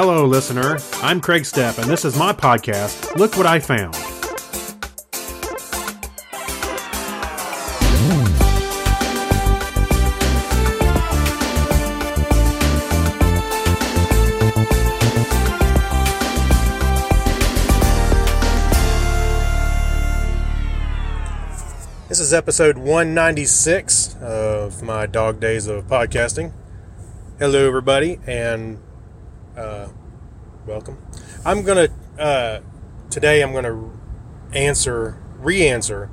Hello, listener. I'm Kreg Steppe, and this is my podcast, Look What I Found. This is episode 196 of my dog days of podcasting. Hello, everybody, and uh, welcome. I'm gonna uh, today. I'm gonna answer, re-answer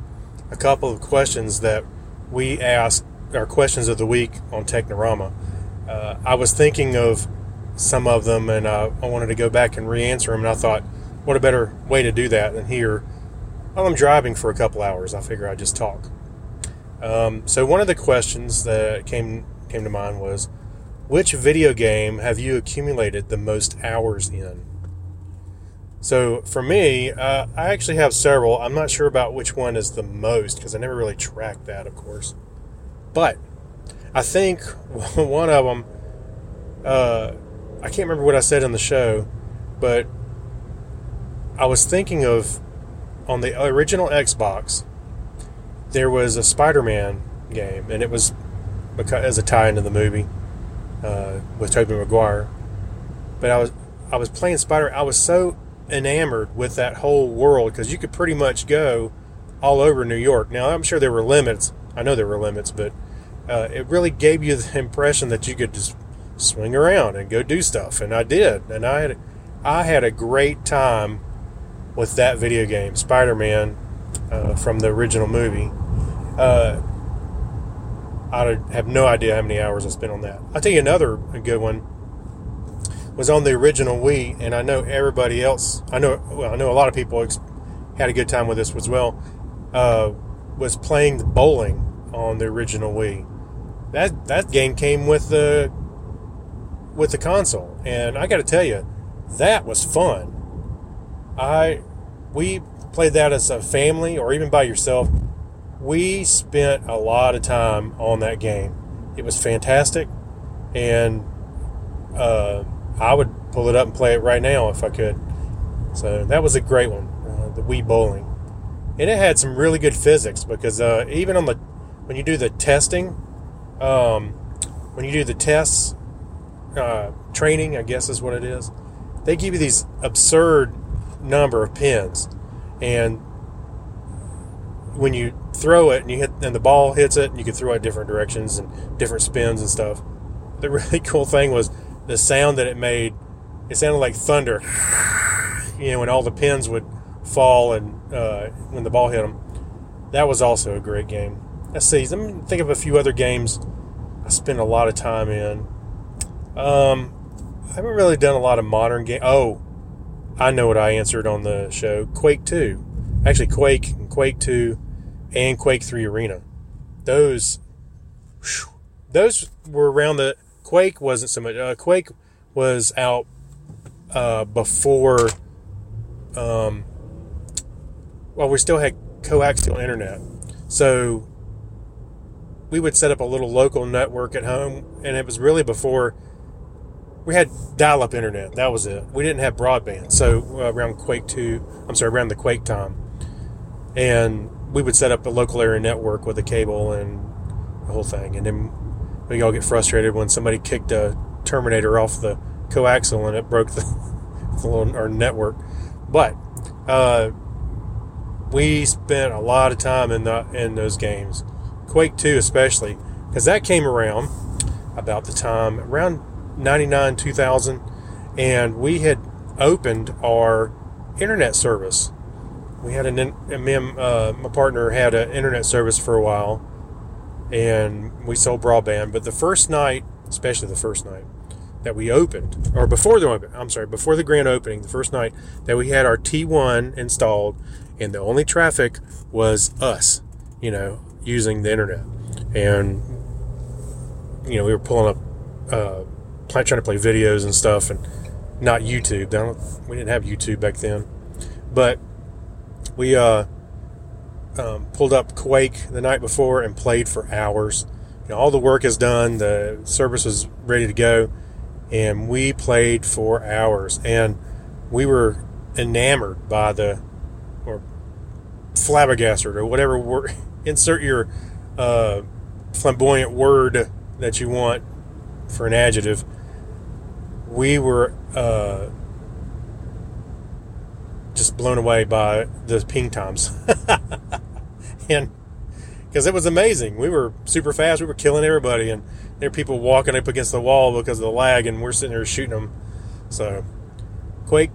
a couple of questions that we asked, our questions of the week on Technorama. Uh, I was thinking of some of them, and uh, I wanted to go back and re-answer them. And I thought, what a better way to do that than here while I'm driving for a couple hours. I figure I'd just talk. Um, so one of the questions that came came to mind was, which video game have you accumulated the most hours in? So for me, uh, I actually have several. I'm not sure about which one is the most because I never really tracked that, of course. But I think one of them, uh, I can't remember what I said on the show, but I was thinking of on the original Xbox, there was a Spider-Man game, and it was because as a tie into the movie uh, with Tobey Maguire. But I was I was playing Spider. I was so enamored with that whole world because you could pretty much go all over New York. Now I'm sure there were limits. I know there were limits, but uh, it really gave you the impression that you could just swing around and go do stuff, and I did, and I had I had a great time with that video game, Spider Man, uh, from the original movie. Uh, I have no idea how many hours I spent on that. I'll tell you another good one was on the original Wii, and I know everybody else. I know, well, I know a lot of people ex- had a good time with this as well. Uh, was playing the bowling on the original Wii. That that game came with the with the console, and I got to tell you, that was fun. I we played that as a family or even by yourself. We spent a lot of time on that game. It was fantastic, and uh, I would pull it up and play it right now if I could. So that was a great one, uh, the Wii Bowling, and it had some really good physics because uh, even on the when you do the testing, um, when you do the tests, uh, training, I guess is what it is. They give you these absurd number of pins, and when you throw it and you hit and the ball hits it, and you can throw it different directions and different spins and stuff. The really cool thing was the sound that it made. It sounded like thunder. You know, when all the pins would fall and uh, when the ball hit them. That was also a great game. Let's see. Let me think of a few other games I spent a lot of time in. Um, I haven't really done a lot of modern game. Oh, I know what I answered on the show. Quake 2. Actually, Quake and Quake 2 and Quake 3 Arena. Those, whew, those were around the. Quake wasn't so much. Uh, Quake was out uh, before. Um, well, we still had coaxial internet. So we would set up a little local network at home, and it was really before we had dial-up internet. That was it. We didn't have broadband. So uh, around Quake two, I'm sorry, around the Quake time, and we would set up a local area network with a cable and the whole thing. And then we all get frustrated when somebody kicked a Terminator off the coaxial and it broke the, the little, our network. But uh, we spent a lot of time in the in those games, Quake two especially, because that came around about the time around 99 2000 and we had opened our internet service we had an me and uh, my partner had an internet service for a while and we sold broadband but the first night especially the first night that we opened or before the i'm sorry before the grand opening the first night that we had our t1 installed and the only traffic was us you know using the internet and you know we were pulling up uh, trying to play videos and stuff, and not YouTube. we didn't have YouTube back then, but we uh, um, pulled up Quake the night before and played for hours. You know, all the work is done, the service was ready to go, and we played for hours, and we were enamored by the or flabbergasted or whatever word insert your uh, flamboyant word that you want for an adjective. We were uh, just blown away by the ping times, and because it was amazing. We were super fast. We were killing everybody, and there were people walking up against the wall because of the lag, and we're sitting there shooting them. So, Quake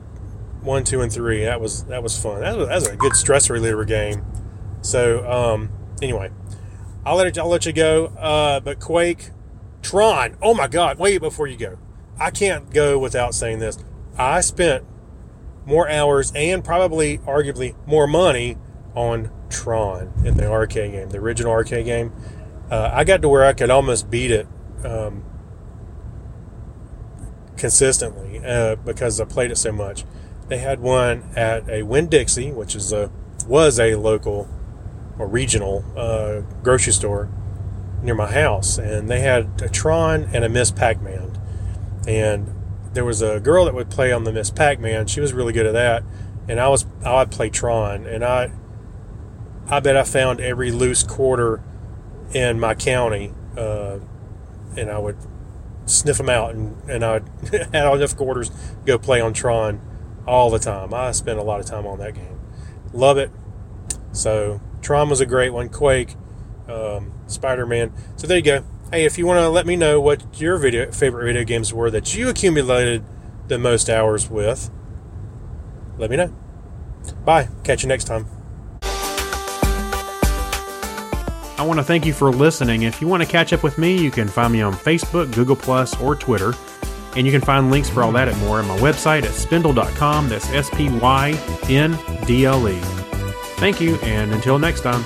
one, two, and three. That was that was fun. That was, that was a good stress reliever game. So, um, anyway, I'll let it, I'll let you go. Uh, but Quake, Tron. Oh my God! Wait before you go. I can't go without saying this. I spent more hours and probably, arguably, more money on Tron in the arcade game, the original arcade game. Uh, I got to where I could almost beat it um, consistently uh, because I played it so much. They had one at a Winn Dixie, which is a was a local or regional uh, grocery store near my house, and they had a Tron and a Miss Pac-Man, and there was a girl that would play on the Miss Pac-Man. She was really good at that, and I was I would play Tron, and I I bet I found every loose quarter in my county, uh, and I would sniff them out, and and I had enough quarters to go play on Tron all the time. I spent a lot of time on that game. Love it. So Tron was a great one. Quake, um, Spider Man. So there you go. Hey, if you want to let me know what your video favorite video games were that you accumulated the most hours with, let me know. Bye. Catch you next time. I want to thank you for listening. If you want to catch up with me, you can find me on Facebook, Google, Plus, or Twitter. And you can find links for all that and more on my website at spyndle.com. That's S P Y N D L E. Thank you, and until next time.